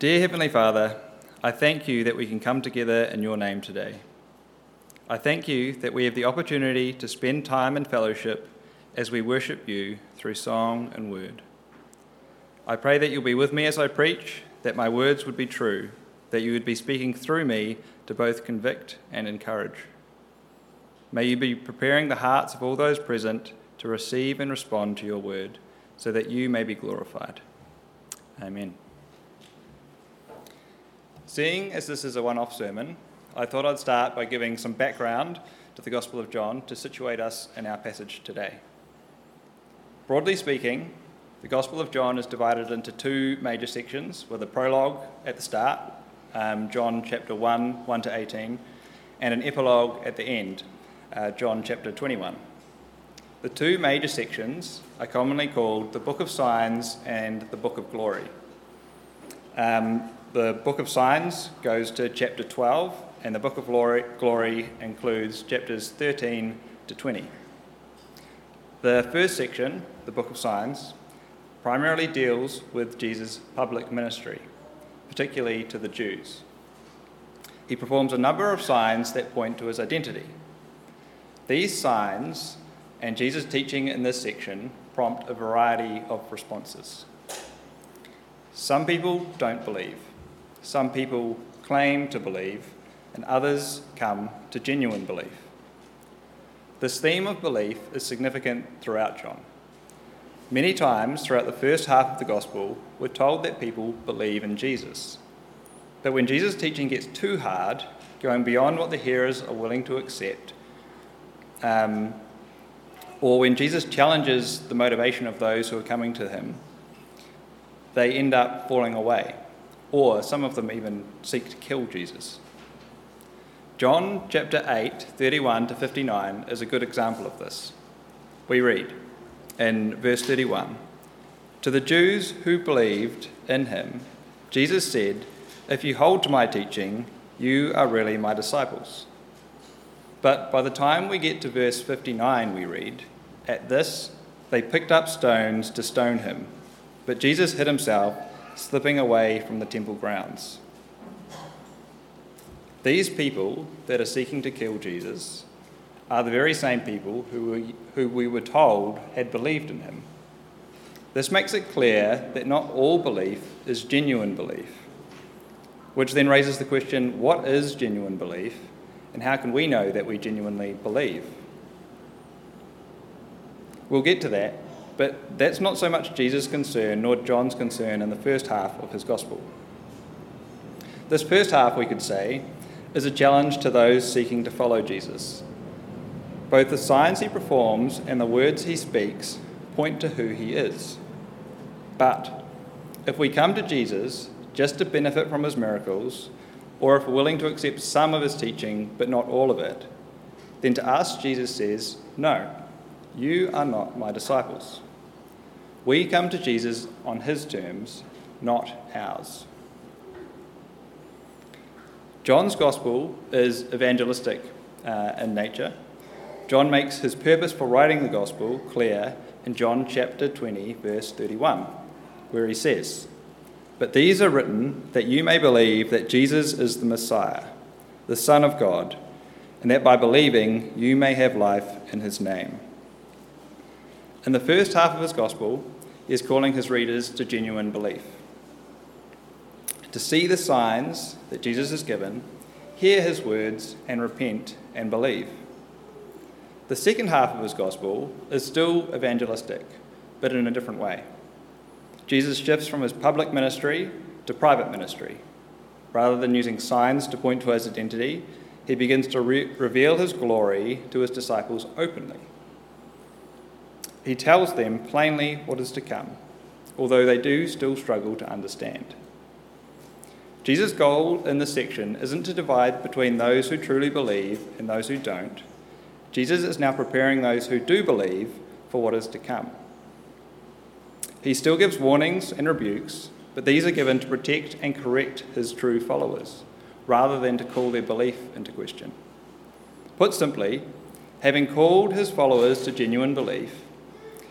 Dear Heavenly Father, I thank you that we can come together in your name today. I thank you that we have the opportunity to spend time in fellowship as we worship you through song and word. I pray that you'll be with me as I preach, that my words would be true, that you would be speaking through me to both convict and encourage. May you be preparing the hearts of all those present to receive and respond to your word, so that you may be glorified. Amen. Seeing as this is a one off sermon, I thought I'd start by giving some background to the Gospel of John to situate us in our passage today. Broadly speaking, the Gospel of John is divided into two major sections with a prologue at the start, um, John chapter 1, 1 to 18, and an epilogue at the end, uh, John chapter 21. The two major sections are commonly called the Book of Signs and the Book of Glory. Um, the Book of Signs goes to chapter 12, and the Book of Glory, includes chapters 13 to 20. The first section, the Book of Signs, primarily deals with Jesus' public ministry, particularly to the Jews. He performs a number of signs that point to his identity. These signs and Jesus' teaching in this section prompt a variety of responses. Some people don't believe. Some people claim to believe, and others come to genuine belief. This theme of belief is significant throughout John. Many times throughout the first half of the Gospel, we're told that people believe in Jesus. But when Jesus' teaching gets too hard, going beyond what the hearers are willing to accept, um, or when Jesus challenges the motivation of those who are coming to him, they end up falling away or some of them even seek to kill Jesus. John chapter 8, 31 to 59 is a good example of this. We read in verse 31 To the Jews who believed in him, Jesus said, If you hold to my teaching, you are really my disciples. But by the time we get to verse 59, we read, At this, they picked up stones to stone him. But Jesus hid himself slipping away from the temple grounds. These people that are seeking to kill Jesus are the very same people who we, who we were told had believed in him. This makes it clear that not all belief is genuine belief, which then raises the question what is genuine belief, and how can we know that we genuinely believe? We'll get to that, but that's not so much Jesus' concern nor John's concern in the first half of his gospel. This first half, we could say, is a challenge to those seeking to follow Jesus. Both the signs he performs and the words he speaks point to who he is. But if we come to Jesus just to benefit from his miracles, or if we're willing to accept some of his teaching but not all of it, then to us Jesus says, No, you are not my disciples. We come to Jesus on his terms, not ours. John's gospel is evangelistic uh, in nature. John makes his purpose for writing the gospel clear in John chapter 20, verse 31, where he says, But these are written that you may believe that Jesus is the Messiah, the Son of God, and that by believing you may have life in his name. In the first half of his gospel, he is calling his readers to genuine belief. To see the signs that Jesus has given, hear his words, and repent and believe. The second half of his gospel is still evangelistic, but in a different way. Jesus shifts from his public ministry to private ministry. Rather than using signs to point to his identity, he begins to re- reveal his glory to his disciples openly. He tells them plainly what is to come, although they do still struggle to understand. Jesus' goal in this section isn't to divide between those who truly believe and those who don't. Jesus is now preparing those who do believe for what is to come. He still gives warnings and rebukes, but these are given to protect and correct his true followers, rather than to call their belief into question. Put simply, having called his followers to genuine belief,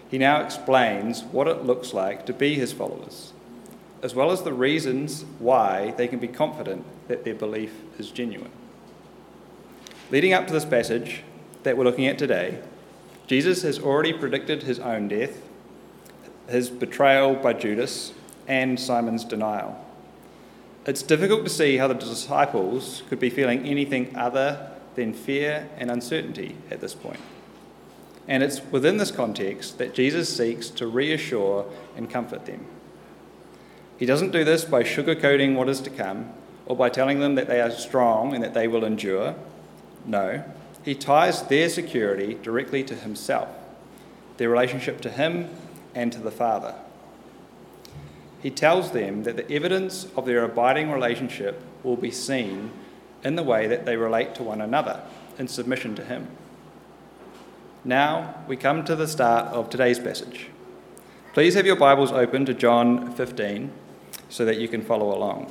he now explains what it looks like to be his followers, as well as the reasons why they can be confident that their belief is genuine. Leading up to this passage that we're looking at today, Jesus has already predicted his own death, his betrayal by Judas, and Simon's denial. It's difficult to see how the disciples could be feeling anything other than fear and uncertainty at this point. And it's within this context that Jesus seeks to reassure and comfort them. He doesn't do this by sugarcoating what is to come or by telling them that they are strong and that they will endure. No, he ties their security directly to himself, their relationship to him and to the Father. He tells them that the evidence of their abiding relationship will be seen in the way that they relate to one another in submission to him. Now we come to the start of today's passage. Please have your Bibles open to John 15 so that you can follow along.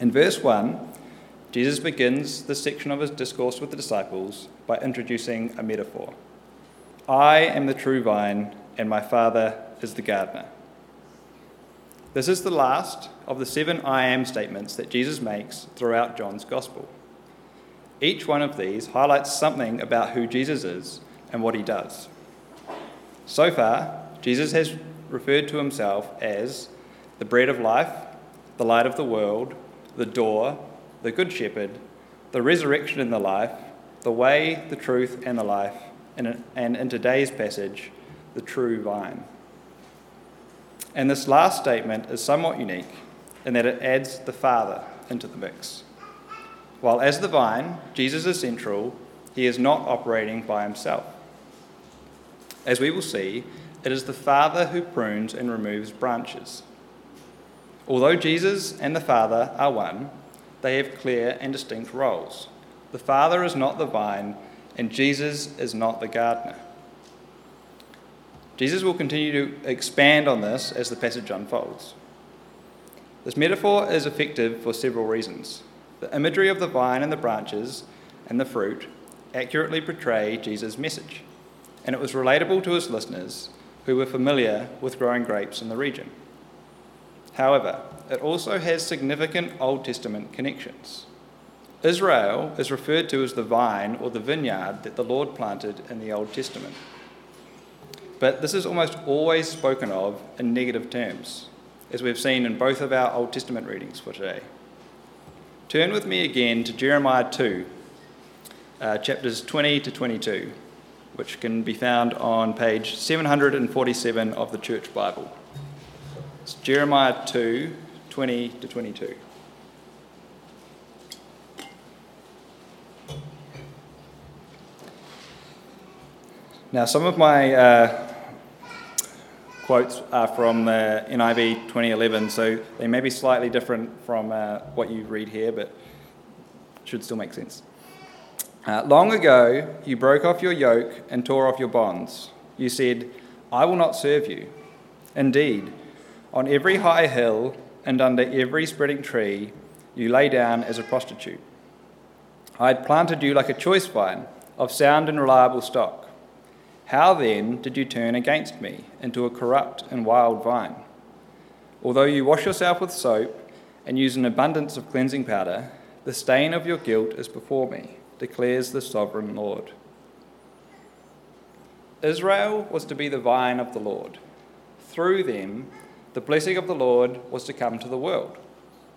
In verse 1, Jesus begins this section of his discourse with the disciples by introducing a metaphor. I am the true vine, and my Father is the gardener. This is the last of the seven I am statements that Jesus makes throughout John's Gospel. Each one of these highlights something about who Jesus is and what he does. So far, Jesus has referred to himself as the bread of life, the light of the world, the door, the good shepherd, the resurrection and the life, the way, the truth, and the life, and, and in today's passage, the true vine. And this last statement is somewhat unique in that it adds the Father into the mix. While as the vine, Jesus is central, he is not operating by himself. As we will see, it is the Father who prunes and removes branches. Although Jesus and the Father are one, they have clear and distinct roles. The Father is not the vine, and Jesus is not the gardener. Jesus will continue to expand on this as the passage unfolds. This metaphor is effective for several reasons. The imagery of the vine and the branches and the fruit accurately portray Jesus' message, and it was relatable to his listeners who were familiar with growing grapes in the region. However, it also has significant Old Testament connections. Israel is referred to as the vine or the vineyard that the Lord planted in the Old Testament. But this is almost always spoken of in negative terms, as we've seen in both of our Old Testament readings for today. Turn with me again to Jeremiah 2, uh, chapters 20 to 22 which can be found on page 747 of the Church Bible. It's Jeremiah 2 20 to 22. Now, some of my uh, quotes are from the NIV 2011, so they may be slightly different from uh, what you read here, but should still make sense. Uh, long ago, you broke off your yoke and tore off your bonds. You said, I will not serve you. Indeed, on every high hill and under every spreading tree, you lay down as a prostitute. I had planted you like a choice vine of sound and reliable stock. How then did you turn against me into a corrupt and wild vine? Although you wash yourself with soap and use an abundance of cleansing powder, the stain of your guilt is before me declares the sovereign Lord. Israel was to be the vine of the Lord. Through them, the blessing of the Lord was to come to the world.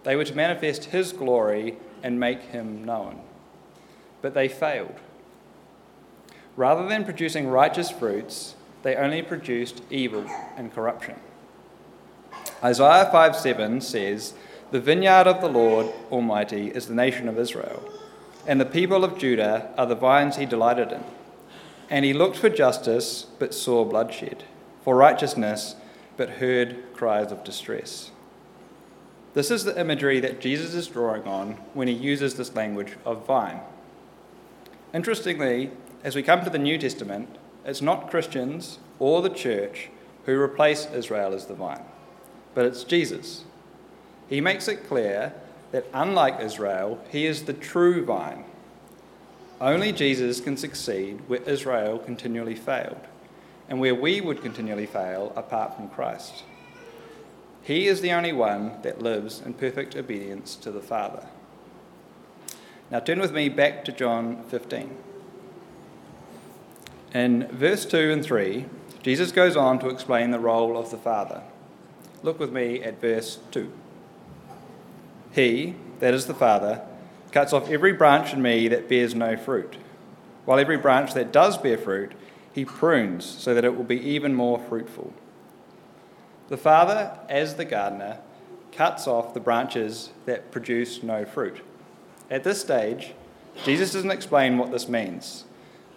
They were to manifest his glory and make him known. But they failed. Rather than producing righteous fruits, they only produced evil and corruption. Isaiah 5 7 says, The vineyard of the Lord Almighty is the nation of Israel and the people of Judah are the vines he delighted in. And he looked for justice, but saw bloodshed, for righteousness, but heard cries of distress. This is the imagery that Jesus is drawing on when he uses this language of vine. Interestingly, as we come to the New Testament, it's not Christians or the church who replace Israel as the vine, but it's Jesus. He makes it clear that unlike Israel, he is the true vine. Only Jesus can succeed where Israel continually failed. and where we would continually fail apart from Christ. He is the only one that lives in perfect obedience to the Father. Now turn with me back to John 15. In verse 2 and 3, Jesus goes on to explain the role of the Father. Look with me at verse 2. He, that is the Father, cuts off every branch in me that bears no fruit, while every branch that does bear fruit, he prunes so that it will be even more fruitful. The Father, as the gardener, cuts off the branches that produce no fruit. At this stage, Jesus doesn't explain what this means,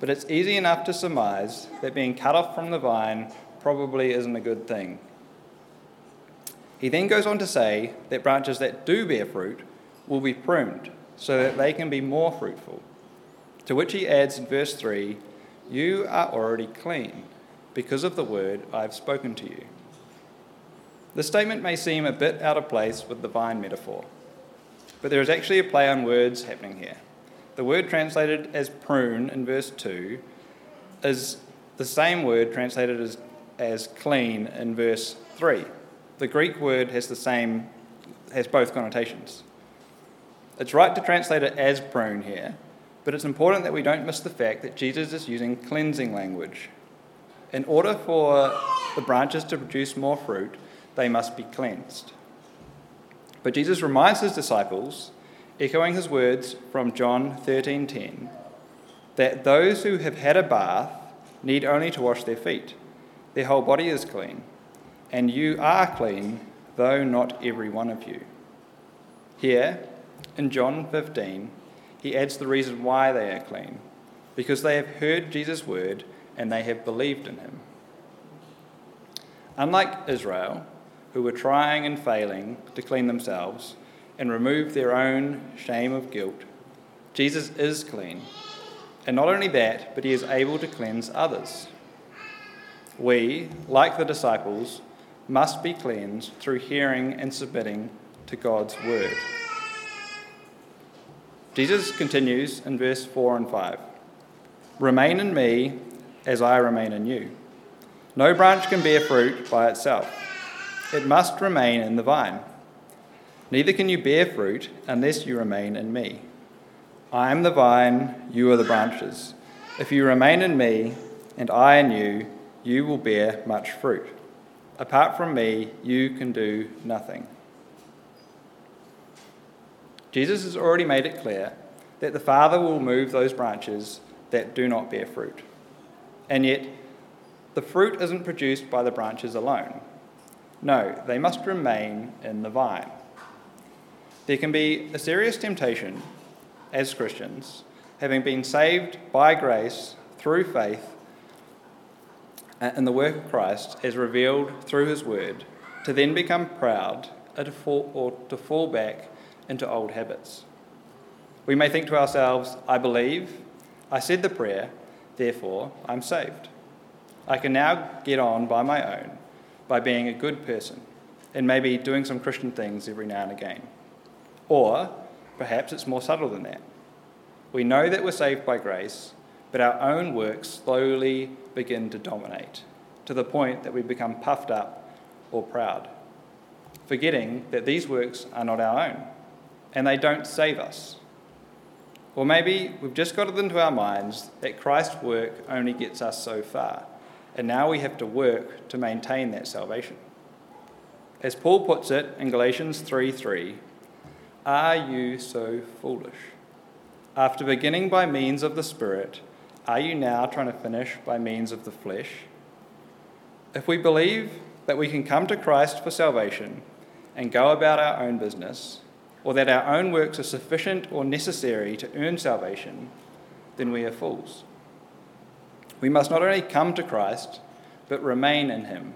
but it's easy enough to surmise that being cut off from the vine probably isn't a good thing. He then goes on to say that branches that do bear fruit will be pruned so that they can be more fruitful. To which he adds in verse 3 you are already clean because of the word I have spoken to you. The statement may seem a bit out of place with the vine metaphor, but there is actually a play on words happening here. The word translated as prune in verse 2 is the same word translated as, as clean in verse 3. The Greek word has the same has both connotations. It's right to translate it as prune here, but it's important that we don't miss the fact that Jesus is using cleansing language. In order for the branches to produce more fruit, they must be cleansed. But Jesus reminds his disciples, echoing his words from John 13:10, that those who have had a bath need only to wash their feet. Their whole body is clean, and you are clean, though not every one of you. Here, in John 15, he adds the reason why they are clean because they have heard Jesus' word and they have believed in him. Unlike Israel, who were trying and failing to clean themselves and remove their own shame of guilt, Jesus is clean. And not only that, but he is able to cleanse others. We, like the disciples, must be cleansed through hearing and submitting to God's word. Jesus continues in verse 4 and 5 Remain in me as I remain in you. No branch can bear fruit by itself, it must remain in the vine. Neither can you bear fruit unless you remain in me. I am the vine, you are the branches. If you remain in me, and I in you, you will bear much fruit. Apart from me, you can do nothing. Jesus has already made it clear that the Father will move those branches that do not bear fruit. And yet, the fruit isn't produced by the branches alone. No, they must remain in the vine. There can be a serious temptation as Christians, having been saved by grace through faith in the work of Christ as revealed through his word, to then become proud or to fall, or to fall back into old habits. We may think to ourselves, I believe, I said the prayer, therefore I'm saved. I can now get on by my own by being a good person and maybe doing some Christian things every now and again. Or perhaps it's more subtle than that. We know that we're saved by grace, but our own works slowly begin to dominate to the point that we become puffed up or proud, forgetting that these works are not our own and they don't save us. Or maybe we've just got it into our minds that Christ's work only gets us so far, and now we have to work to maintain that salvation. As Paul puts it in Galatians 3 3, are you so foolish? After beginning by means of the Spirit, are you now trying to finish by means of the flesh? If we believe that we can come to Christ for salvation and go about our own business, or that our own works are sufficient or necessary to earn salvation, then we are fools. We must not only come to Christ, but remain in Him.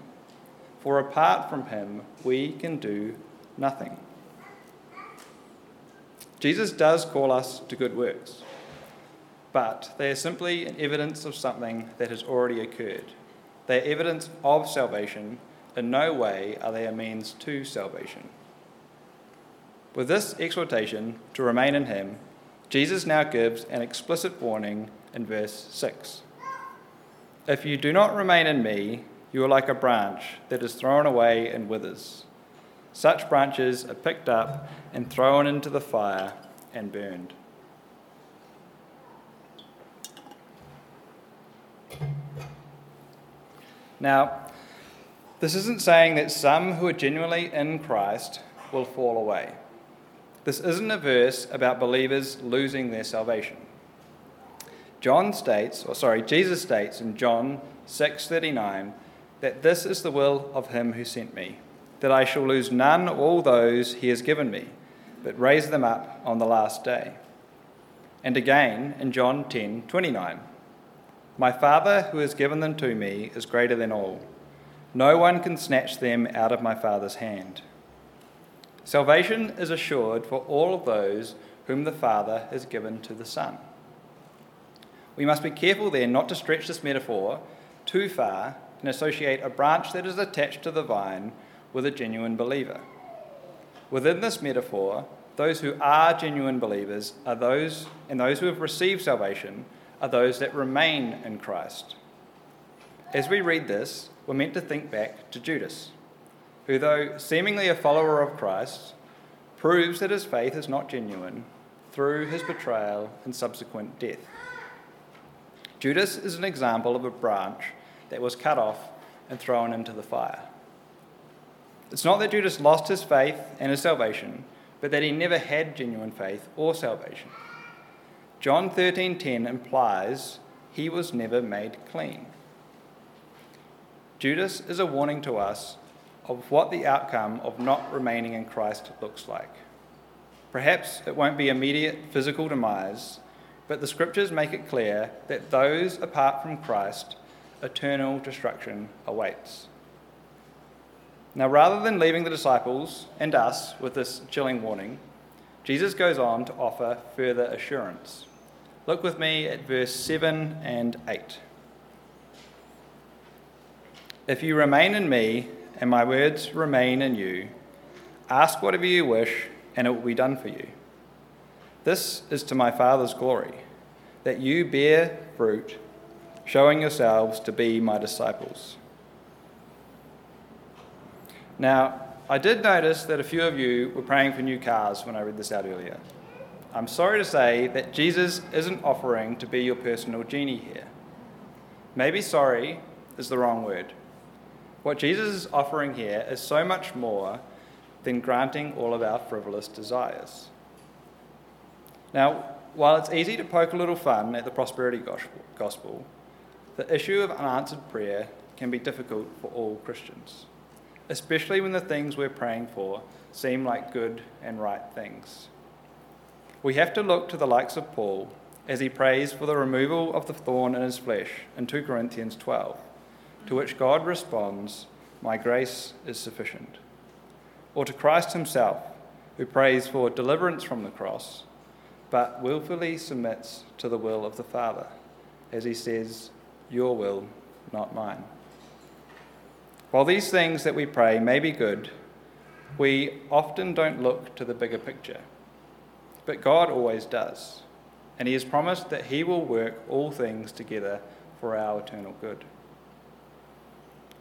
For apart from Him, we can do nothing. Jesus does call us to good works, but they are simply an evidence of something that has already occurred. They are evidence of salvation. In no way are they a means to salvation. With this exhortation to remain in him, Jesus now gives an explicit warning in verse 6. If you do not remain in me, you are like a branch that is thrown away and withers. Such branches are picked up and thrown into the fire and burned. Now, this isn't saying that some who are genuinely in Christ will fall away. This isn't a verse about believers losing their salvation. John states, or sorry, Jesus states in John 6:39 that this is the will of him who sent me, that I shall lose none of all those he has given me, but raise them up on the last day. And again in John 10:29, my Father who has given them to me is greater than all. No one can snatch them out of my Father's hand. Salvation is assured for all of those whom the Father has given to the Son. We must be careful then not to stretch this metaphor too far and associate a branch that is attached to the vine with a genuine believer. Within this metaphor, those who are genuine believers are those, and those who have received salvation are those that remain in Christ. As we read this, we're meant to think back to Judas, who, though seemingly a follower of Christ, proves that his faith is not genuine through his betrayal and subsequent death. Judas is an example of a branch that was cut off and thrown into the fire. It's not that Judas lost his faith and his salvation, but that he never had genuine faith or salvation. John 13:10 implies he was never made clean. Judas is a warning to us of what the outcome of not remaining in Christ looks like. Perhaps it won't be immediate physical demise, but the scriptures make it clear that those apart from Christ, eternal destruction awaits. Now, rather than leaving the disciples and us with this chilling warning, Jesus goes on to offer further assurance. Look with me at verse 7 and 8. If you remain in me and my words remain in you, ask whatever you wish and it will be done for you. This is to my Father's glory, that you bear fruit, showing yourselves to be my disciples. Now, I did notice that a few of you were praying for new cars when I read this out earlier. I'm sorry to say that Jesus isn't offering to be your personal genie here. Maybe sorry is the wrong word. What Jesus is offering here is so much more than granting all of our frivolous desires. Now, while it's easy to poke a little fun at the prosperity gospel, the issue of unanswered prayer can be difficult for all Christians, especially when the things we're praying for seem like good and right things. We have to look to the likes of Paul as he prays for the removal of the thorn in his flesh in 2 Corinthians 12, to which God responds, My grace is sufficient. Or to Christ himself, who prays for deliverance from the cross but wilfully submits to the will of the Father, as he says, Your will, not mine. While these things that we pray may be good, we often don't look to the bigger picture. But God always does, and He has promised that He will work all things together for our eternal good.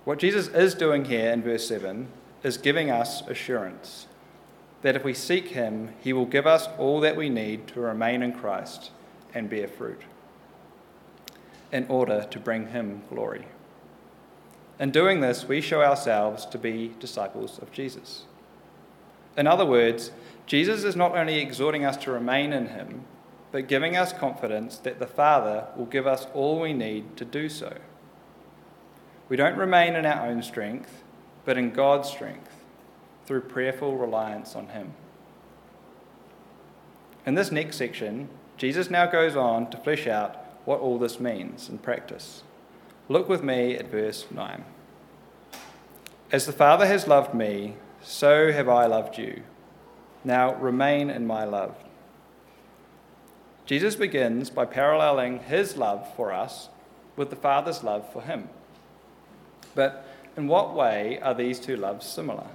What Jesus is doing here in verse 7 is giving us assurance that if we seek Him, He will give us all that we need to remain in Christ and bear fruit in order to bring Him glory. In doing this, we show ourselves to be disciples of Jesus. In other words, Jesus is not only exhorting us to remain in Him, but giving us confidence that the Father will give us all we need to do so. We don't remain in our own strength, but in God's strength through prayerful reliance on Him. In this next section, Jesus now goes on to flesh out what all this means in practice. Look with me at verse 9. As the Father has loved me, so have I loved you. Now remain in my love. Jesus begins by paralleling his love for us with the Father's love for him. But in what way are these two loves similar?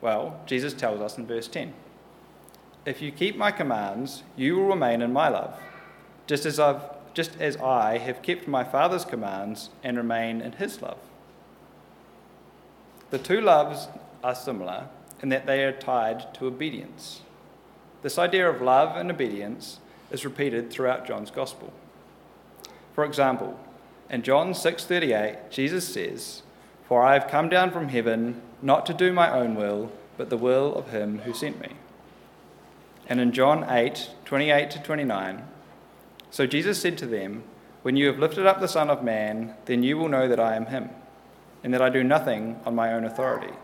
Well, Jesus tells us in verse 10 If you keep my commands, you will remain in my love, just as, I've, just as I have kept my Father's commands and remain in his love. The two loves are similar in that they are tied to obedience. This idea of love and obedience is repeated throughout John's Gospel. For example, in John 6:38, Jesus says, "For I have come down from heaven not to do my own will, but the will of him who sent me." And in John 8:28 to 29, so Jesus said to them, When you have lifted up the Son of Man, then you will know that I am him, and that I do nothing on my own authority,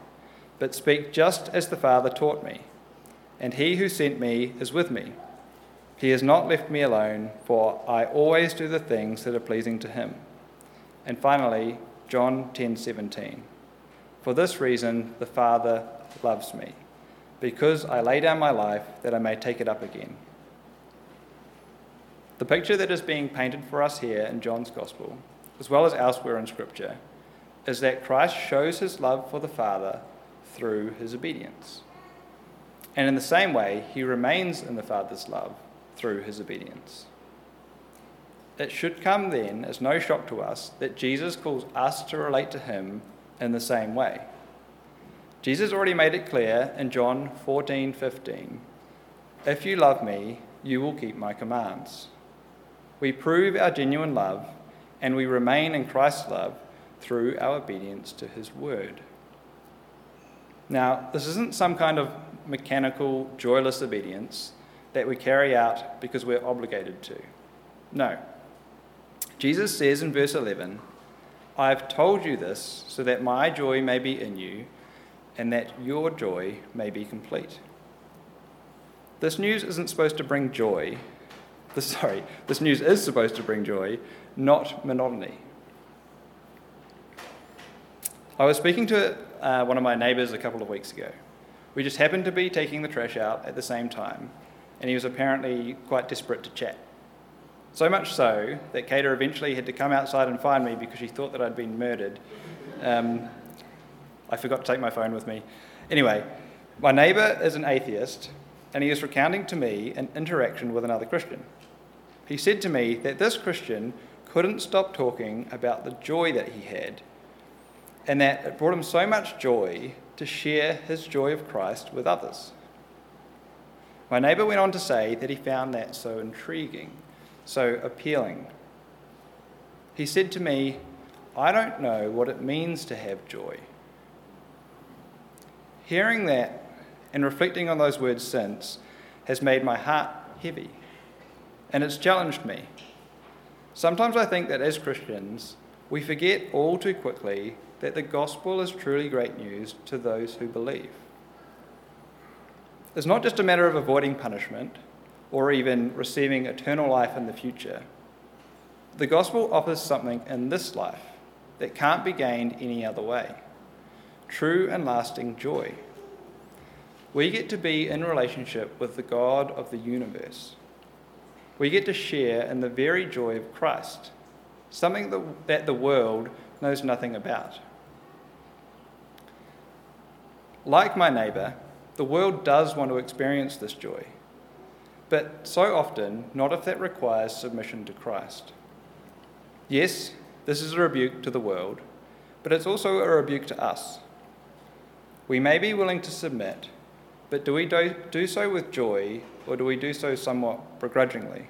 but speak just as the Father taught me. And he who sent me is with me. He has not left me alone, for I always do the things that are pleasing to him. And finally, John 10:17. For this reason the Father loves me, because I lay down my life that I may take it up again. The picture that is being painted for us here in John's Gospel, as well as elsewhere in Scripture, is that Christ shows his love for the Father through his obedience. And in the same way, he remains in the Father's love through his obedience. It should come then as no shock to us that Jesus calls us to relate to him in the same way. Jesus already made it clear in John 14:15, "If you love me, you will keep my commands." We prove our genuine love and we remain in Christ's love through our obedience to his word. Now, this isn't some kind of mechanical, joyless obedience that we carry out because we're obligated to. No. Jesus says in verse 11, I have told you this so that my joy may be in you and that your joy may be complete. This news isn't supposed to bring joy. This, sorry, this news is supposed to bring joy, not monotony. I was speaking to uh, one of my neighbours a couple of weeks ago. We just happened to be taking the trash out at the same time, and he was apparently quite desperate to chat. So much so that Kater eventually had to come outside and find me because she thought that I'd been murdered. Um, I forgot to take my phone with me. Anyway, my neighbour is an atheist, and he is recounting to me an interaction with another Christian. He said to me that this Christian couldn't stop talking about the joy that he had, and that it brought him so much joy to share his joy of Christ with others. My neighbour went on to say that he found that so intriguing, so appealing. He said to me, I don't know what it means to have joy. Hearing that and reflecting on those words since has made my heart heavy, and it's challenged me. Sometimes I think that as Christians, we forget all too quickly that the gospel is truly great news to those who believe. It's not just a matter of avoiding punishment or even receiving eternal life in the future. The gospel offers something in this life that can't be gained any other way true and lasting joy. We get to be in relationship with the God of the universe. We get to share in the very joy of Christ, something that the world knows nothing about. Like my neighbour, the world does want to experience this joy, but so often not if that requires submission to Christ. Yes, this is a rebuke to the world, but it's also a rebuke to us. We may be willing to submit, but do we do, do so with joy or do we do so somewhat begrudgingly?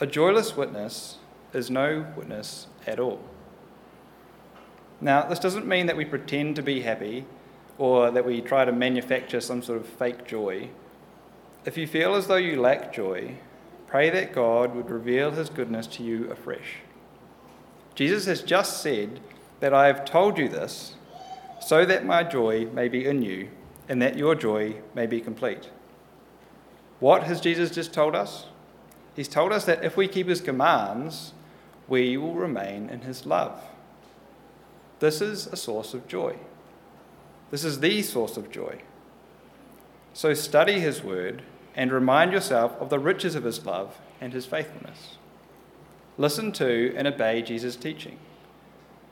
A joyless witness is no witness at all. Now, this doesn't mean that we pretend to be happy or that we try to manufacture some sort of fake joy. If you feel as though you lack joy, pray that God would reveal his goodness to you afresh. Jesus has just said that I have told you this so that my joy may be in you and that your joy may be complete. What has Jesus just told us? He's told us that if we keep his commands, we will remain in his love. This is a source of joy. This is the source of joy. So study his word and remind yourself of the riches of his love and his faithfulness. Listen to and obey Jesus' teaching.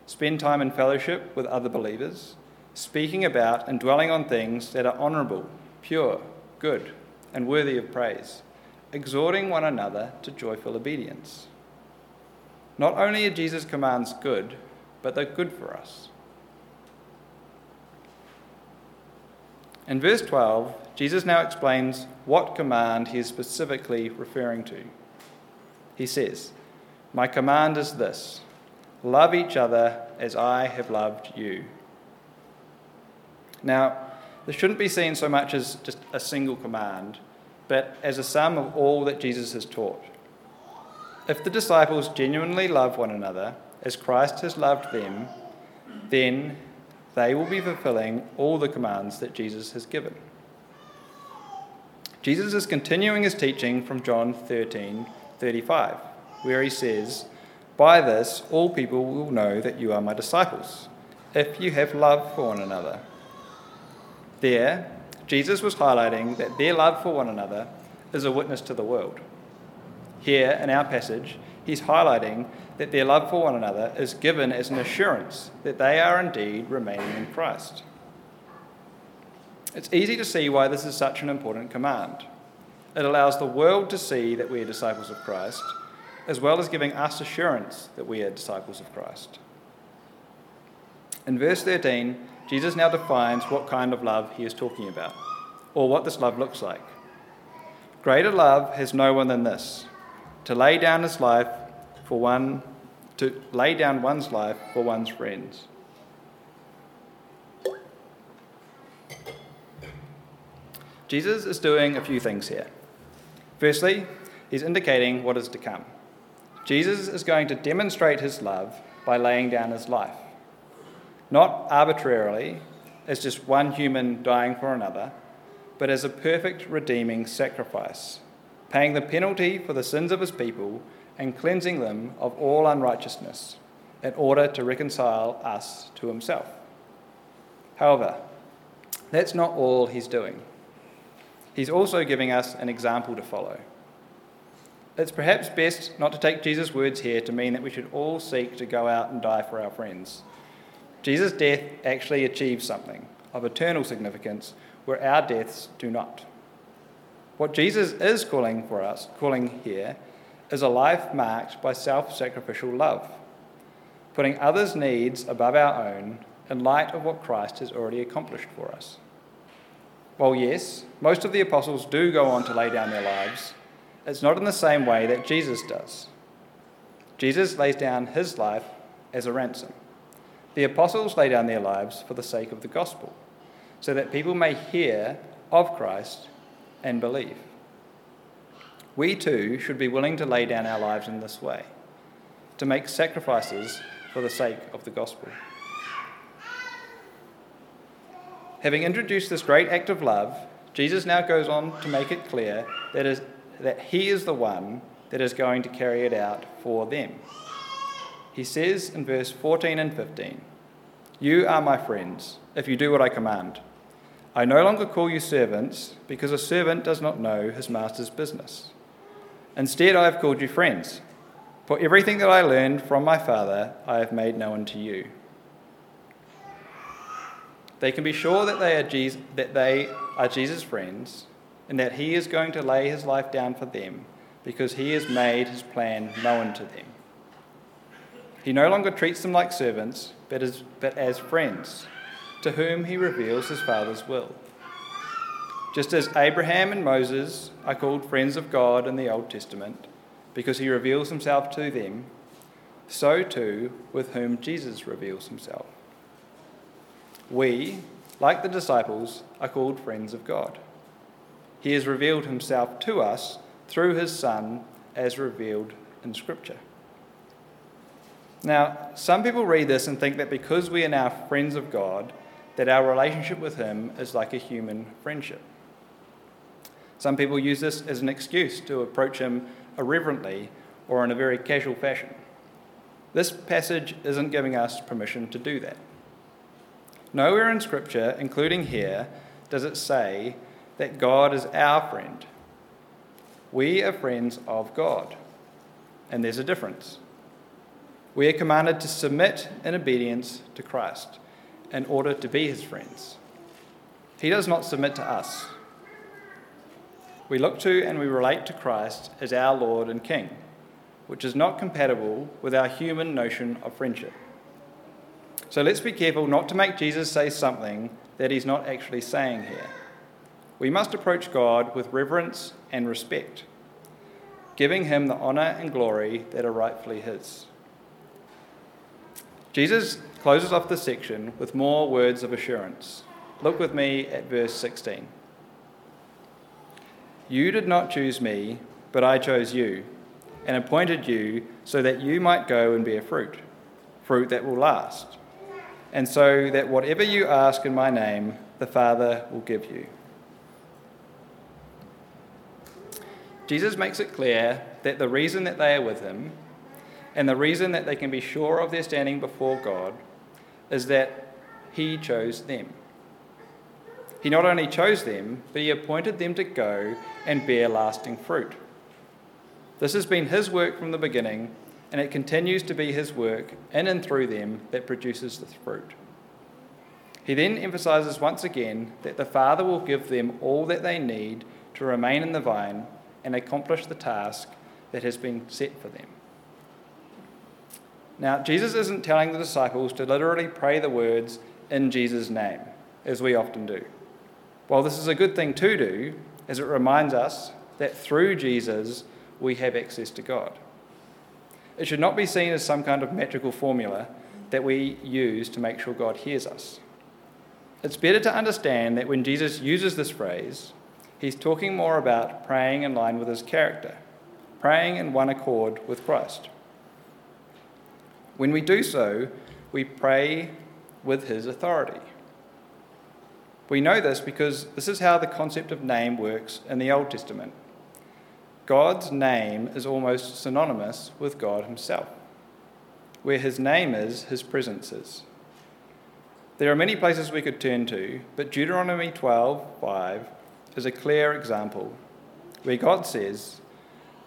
Spend time in fellowship with other believers, speaking about and dwelling on things that are honourable, pure, good, and worthy of praise. exhorting one another to joyful obedience. Not only are Jesus' commands good, but they're good for us. In verse 12, Jesus now explains what command he is specifically referring to. He says, My command is this love each other as I have loved you. Now, this shouldn't be seen so much as just a single command, but as a sum of all that Jesus has taught. If the disciples genuinely love one another as Christ has loved them, then they will be fulfilling all the commands that Jesus has given. Jesus is continuing his teaching from John 13 35, where he says, By this all people will know that you are my disciples, if you have love for one another. There, Jesus was highlighting that their love for one another is a witness to the world. Here, in our passage, he's highlighting that their love for one another is given as an assurance that they are indeed remaining in Christ. It's easy to see why this is such an important command. It allows the world to see that we are disciples of Christ, as well as giving us assurance that we are disciples of Christ. In verse 13, Jesus now defines what kind of love he is talking about, or what this love looks like. Greater love has no one than this to lay down his life for one, to lay down one's life for one's friends. Jesus is doing a few things here. Firstly, he's indicating what is to come. Jesus is going to demonstrate his love by laying down his life not arbitrarily as just one human dying for another, but as a perfect redeeming sacrifice, paying the penalty for the sins of his people and cleansing them of all unrighteousness in order to reconcile us to himself. However, that's not all he's doing. He's also giving us an example to follow. It's perhaps best not to take Jesus' words here to mean that we should all seek to go out and die for our friends Jesus' death actually achieves something of eternal significance where our deaths do not. What Jesus is calling for us, calling here, is a life marked by self sacrificial love, putting others' needs above our own in light of what Christ has already accomplished for us. While, yes, most of the apostles do go on to lay down their lives, it's not in the same way that Jesus does. Jesus lays down his life as a ransom. The apostles lay down their lives for the sake of the gospel, so that people may hear of Christ and believe. We too should be willing to lay down our lives in this way, to make sacrifices for the sake of the gospel. Having introduced this great act of love, Jesus now goes on to make it clear that, is, that he is the one that is going to carry it out for them. He says in verse 14 and 15, You are my friends, if you do what I command. I no longer call you servants, because a servant does not know his master's business. Instead, I have called you friends, for everything that I learned from my Father I have made known to you. They can be sure that they are Jesus, that they are Jesus' friends, and that he is going to lay his life down for them, because he has made his plan known to them. He no longer treats them like servants, but as, but as friends, to whom he reveals his Father's will. Just as Abraham and Moses are called friends of God in the Old Testament, because he reveals himself to them, so too with whom Jesus reveals himself. We, like the disciples, are called friends of God. He has revealed himself to us through his Son as revealed in Scripture. Now, some people read this and think that because we are now friends of God, that our relationship with Him is like a human friendship. Some people use this as an excuse to approach Him irreverently or in a very casual fashion. This passage isn't giving us permission to do that. Nowhere in Scripture, including here, does it say that God is our friend. We are friends of God, and there's a difference we are commanded to submit in obedience to Christ in order to be his friends. He does not submit to us. we look to and we relate to Christ as our Lord and King, which is not compatible with our human notion of friendship. So let's be careful not to make Jesus say something that he's not actually saying here. We must approach God with reverence and respect, giving him the honour and glory that are rightfully his. Jesus closes off this section with more words of assurance. Look with me at verse 16. You did not choose me, but I chose you, and appointed you so that you might go and bear fruit, fruit that will last, and so that whatever you ask in my name, the Father will give you. Jesus makes it clear that the reason that they are with him and the reason that they can be sure of their standing before God is that he chose them. He not only chose them, but he appointed them to go and bear lasting fruit. This has been his work from the beginning, and it continues to be his work in and through them that produces the fruit. He then emphasizes once again that the Father will give them all that they need to remain in the vine and accomplish the task that has been set for them. Now, Jesus isn't telling the disciples to literally pray the words in Jesus' name, as we often do. While this is a good thing to do, as it reminds us that through Jesus we have access to God. It should not be seen as some kind of magical formula that we use to make sure God hears us. It's better to understand that when Jesus uses this phrase, he's talking more about praying in line with his character, praying in one accord with Christ. When we do so, we pray with his authority. We know this because this is how the concept of name works in the Old Testament. God's name is almost synonymous with God Himself. Where His name is, His presence is. There are many places we could turn to, but Deuteronomy 12:5 is a clear example where God says,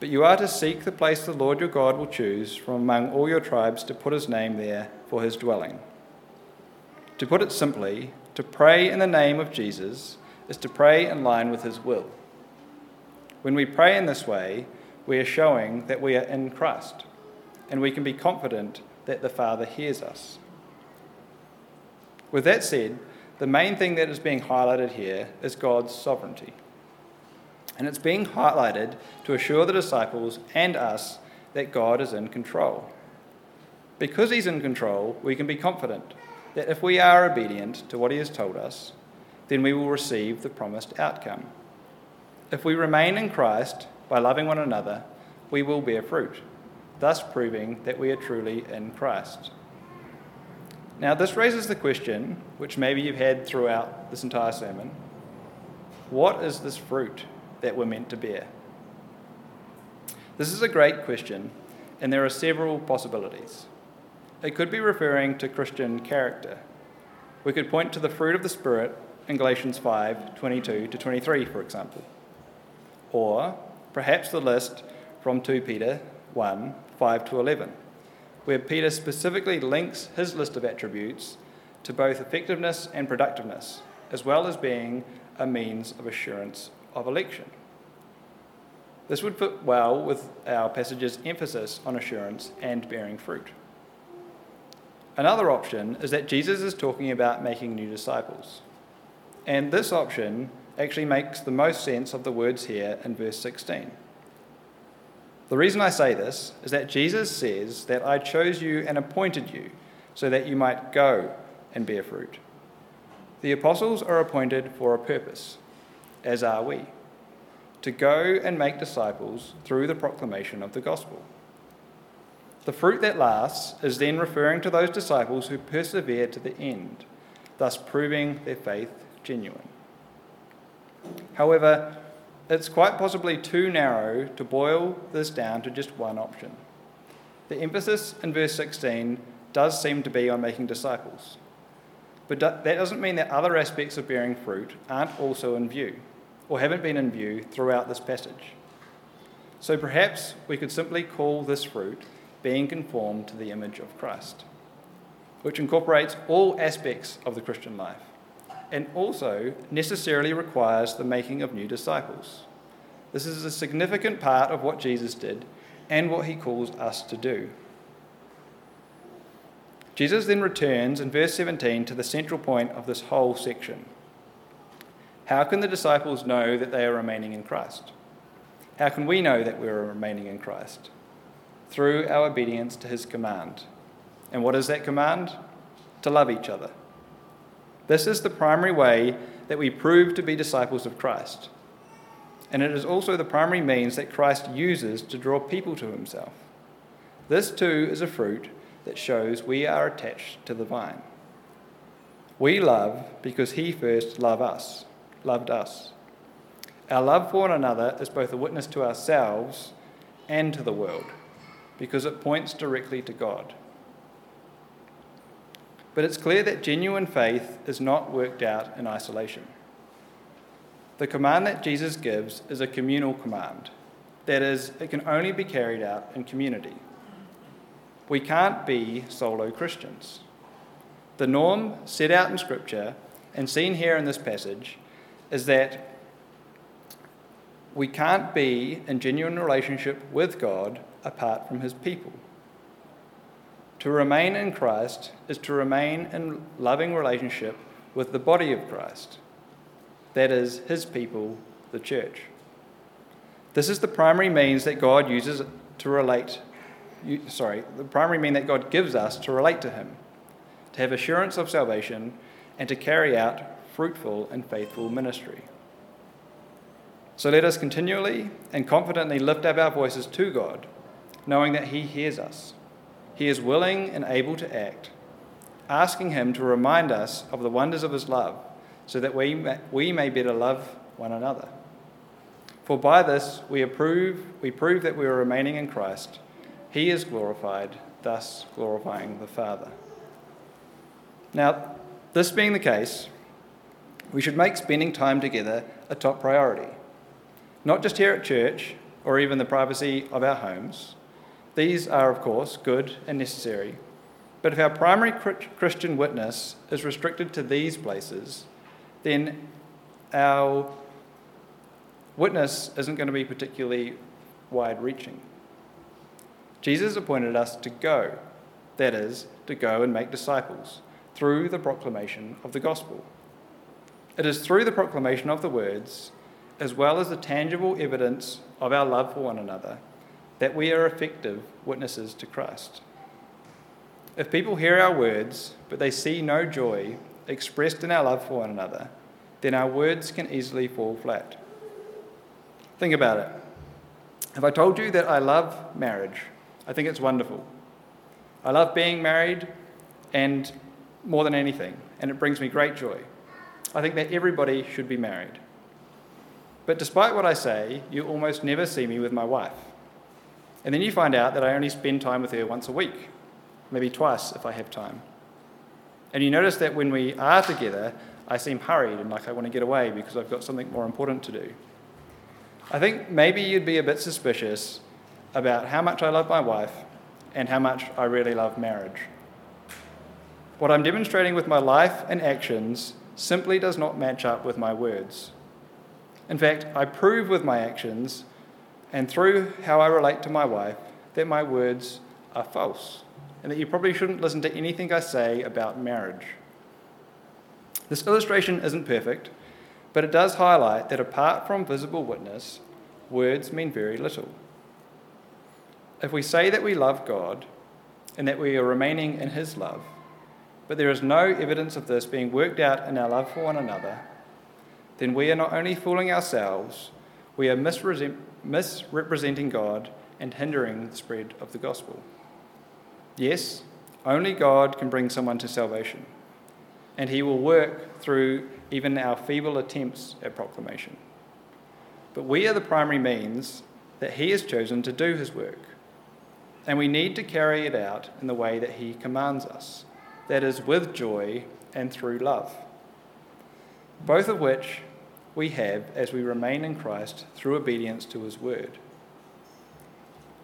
But you are to seek the place the Lord your God will choose from among all your tribes to put his name there for his dwelling. To put it simply, to pray in the name of Jesus is to pray in line with his will. When we pray in this way, we are showing that we are in Christ, and we can be confident that the Father hears us. With that said, the main thing that is being highlighted here is God's sovereignty. And it's being highlighted to assure the disciples and us that God is in control. Because He's in control, we can be confident that if we are obedient to what He has told us, then we will receive the promised outcome. If we remain in Christ by loving one another, we will bear fruit, thus proving that we are truly in Christ. Now, this raises the question, which maybe you've had throughout this entire sermon what is this fruit that we're meant to bear? This is a great question, and there are several possibilities. It could be referring to Christian character. We could point to the fruit of the Spirit in Galatians 5 22 to 23, for example. Or perhaps the list from 2 Peter 1 5 to 11, where Peter specifically links his list of attributes to both effectiveness and productiveness, as well as being a means of assurance of election. This would fit well with our passage's emphasis on assurance and bearing fruit. Another option is that Jesus is talking about making new disciples. And this option actually makes the most sense of the words here in verse 16. The reason I say this is that Jesus says that I chose you and appointed you so that you might go and bear fruit. The apostles are appointed for a purpose, as are we to go and make disciples through the proclamation of the gospel. The fruit that lasts is then referring to those disciples who persevere to the end, thus proving their faith genuine. However, it's quite possibly too narrow to boil this down to just one option. The emphasis in verse 16 does seem to be on making disciples. But that doesn't mean that other aspects of bearing fruit aren't also in view, or haven't been in view throughout this passage. So perhaps we could simply call this fruit being conformed to the image of Christ, which incorporates all aspects of the Christian life and also necessarily requires the making of new disciples. This is a significant part of what Jesus did and what he calls us to do. Jesus then returns in verse 17 to the central point of this whole section. How can the disciples know that they are remaining in Christ? How can we know that we are remaining in Christ? Through our obedience to his command. And what is that command? To love each other. This is the primary way that we prove to be disciples of Christ. And it is also the primary means that Christ uses to draw people to himself. This too is a fruit that shows we are attached to the vine. We love because he first loved us, loved us. Our love for one another is both a witness to ourselves and to the world because it points directly to God. But it's clear that genuine faith is not worked out in isolation. The command that Jesus gives is a communal command. That is, it can only be carried out in community. We can't be solo Christians. The norm set out in Scripture and seen here in this passage is that we can't be in genuine relationship with God apart from His people. To remain in Christ is to remain in loving relationship with the body of Christ, that is, His people, the church. This is the primary means that God uses to relate sorry, the primary mean that God gives us to relate to Him, to have assurance of salvation, and to carry out fruitful and faithful ministry. So let us continually and confidently lift up our voices to God, knowing that He hears us. He is willing and able to act, asking Him to remind us of the wonders of His love, so that we may, we may better love one another. For by this we, approve, we prove that we are remaining in Christ he is glorified, thus glorifying the Father. Now, this being the case, we should make spending time together a top priority. Not just here at church or even the privacy of our homes. These are, of course, good and necessary. But if our primary Christian witness is restricted to these places, then our witness isn't going to be particularly wide reaching. Jesus appointed us to go, that is, to go and make disciples, through the proclamation of the gospel. It is through the proclamation of the words, as well as the tangible evidence of our love for one another, that we are effective witnesses to Christ. If people hear our words, but they see no joy expressed in our love for one another, then our words can easily fall flat. Think about it. If I told you that I love marriage, I think it's wonderful. I love being married and more than anything, and it brings me great joy. I think that everybody should be married. But despite what I say, you almost never see me with my wife. And then you find out that I only spend time with her once a week, maybe twice if I have time. And you notice that when we are together, I seem hurried and like I want to get away because I've got something more important to do. I think maybe you'd be a bit suspicious about how much I love my wife and how much I really love marriage. What I'm demonstrating with my life and actions simply does not match up with my words. In fact, I prove with my actions and through how I relate to my wife that my words are false and that you probably shouldn't listen to anything I say about marriage. This illustration isn't perfect, but it does highlight that apart from visible witness, words mean very little. If we say that we love God and that we are remaining in His love, but there is no evidence of this being worked out in our love for one another, then we are not only fooling ourselves, we are misrepresenting God and hindering the spread of the gospel. Yes, only God can bring someone to salvation, and He will work through even our feeble attempts at proclamation. But we are the primary means that He has chosen to do His work and we need to carry it out in the way that He commands us that is, with joy and through love. Both of which we have as we remain in Christ through obedience to His word.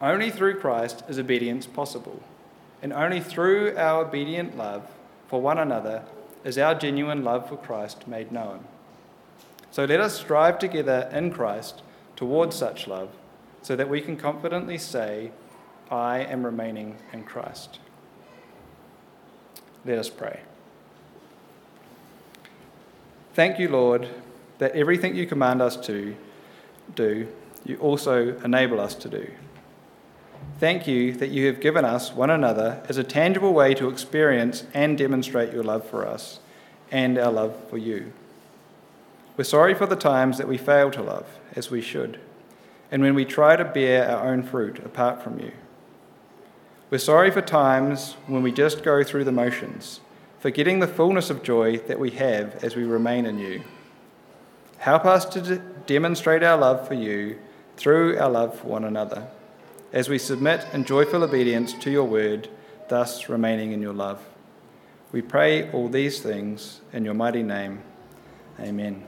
Only through Christ is obedience possible, and only through our obedient love for one another is our genuine love for Christ made known. So let us strive together in Christ towards such love so that we can confidently say, I am remaining in Christ. Let us pray. Thank you, Lord, that everything you command us to do, you also enable us to do. Thank you that you have given us one another as a tangible way to experience and demonstrate your love for us and our love for you. We're sorry for the times that we fail to love as we should, and when we try to bear our own fruit apart from you. We're sorry for times when we just go through the motions, forgetting the fullness of joy that we have as we remain in you. Help us to de- demonstrate our love for you through our love for one another, as we submit in joyful obedience to your word, thus remaining in your love. We pray all these things in your mighty name. Amen.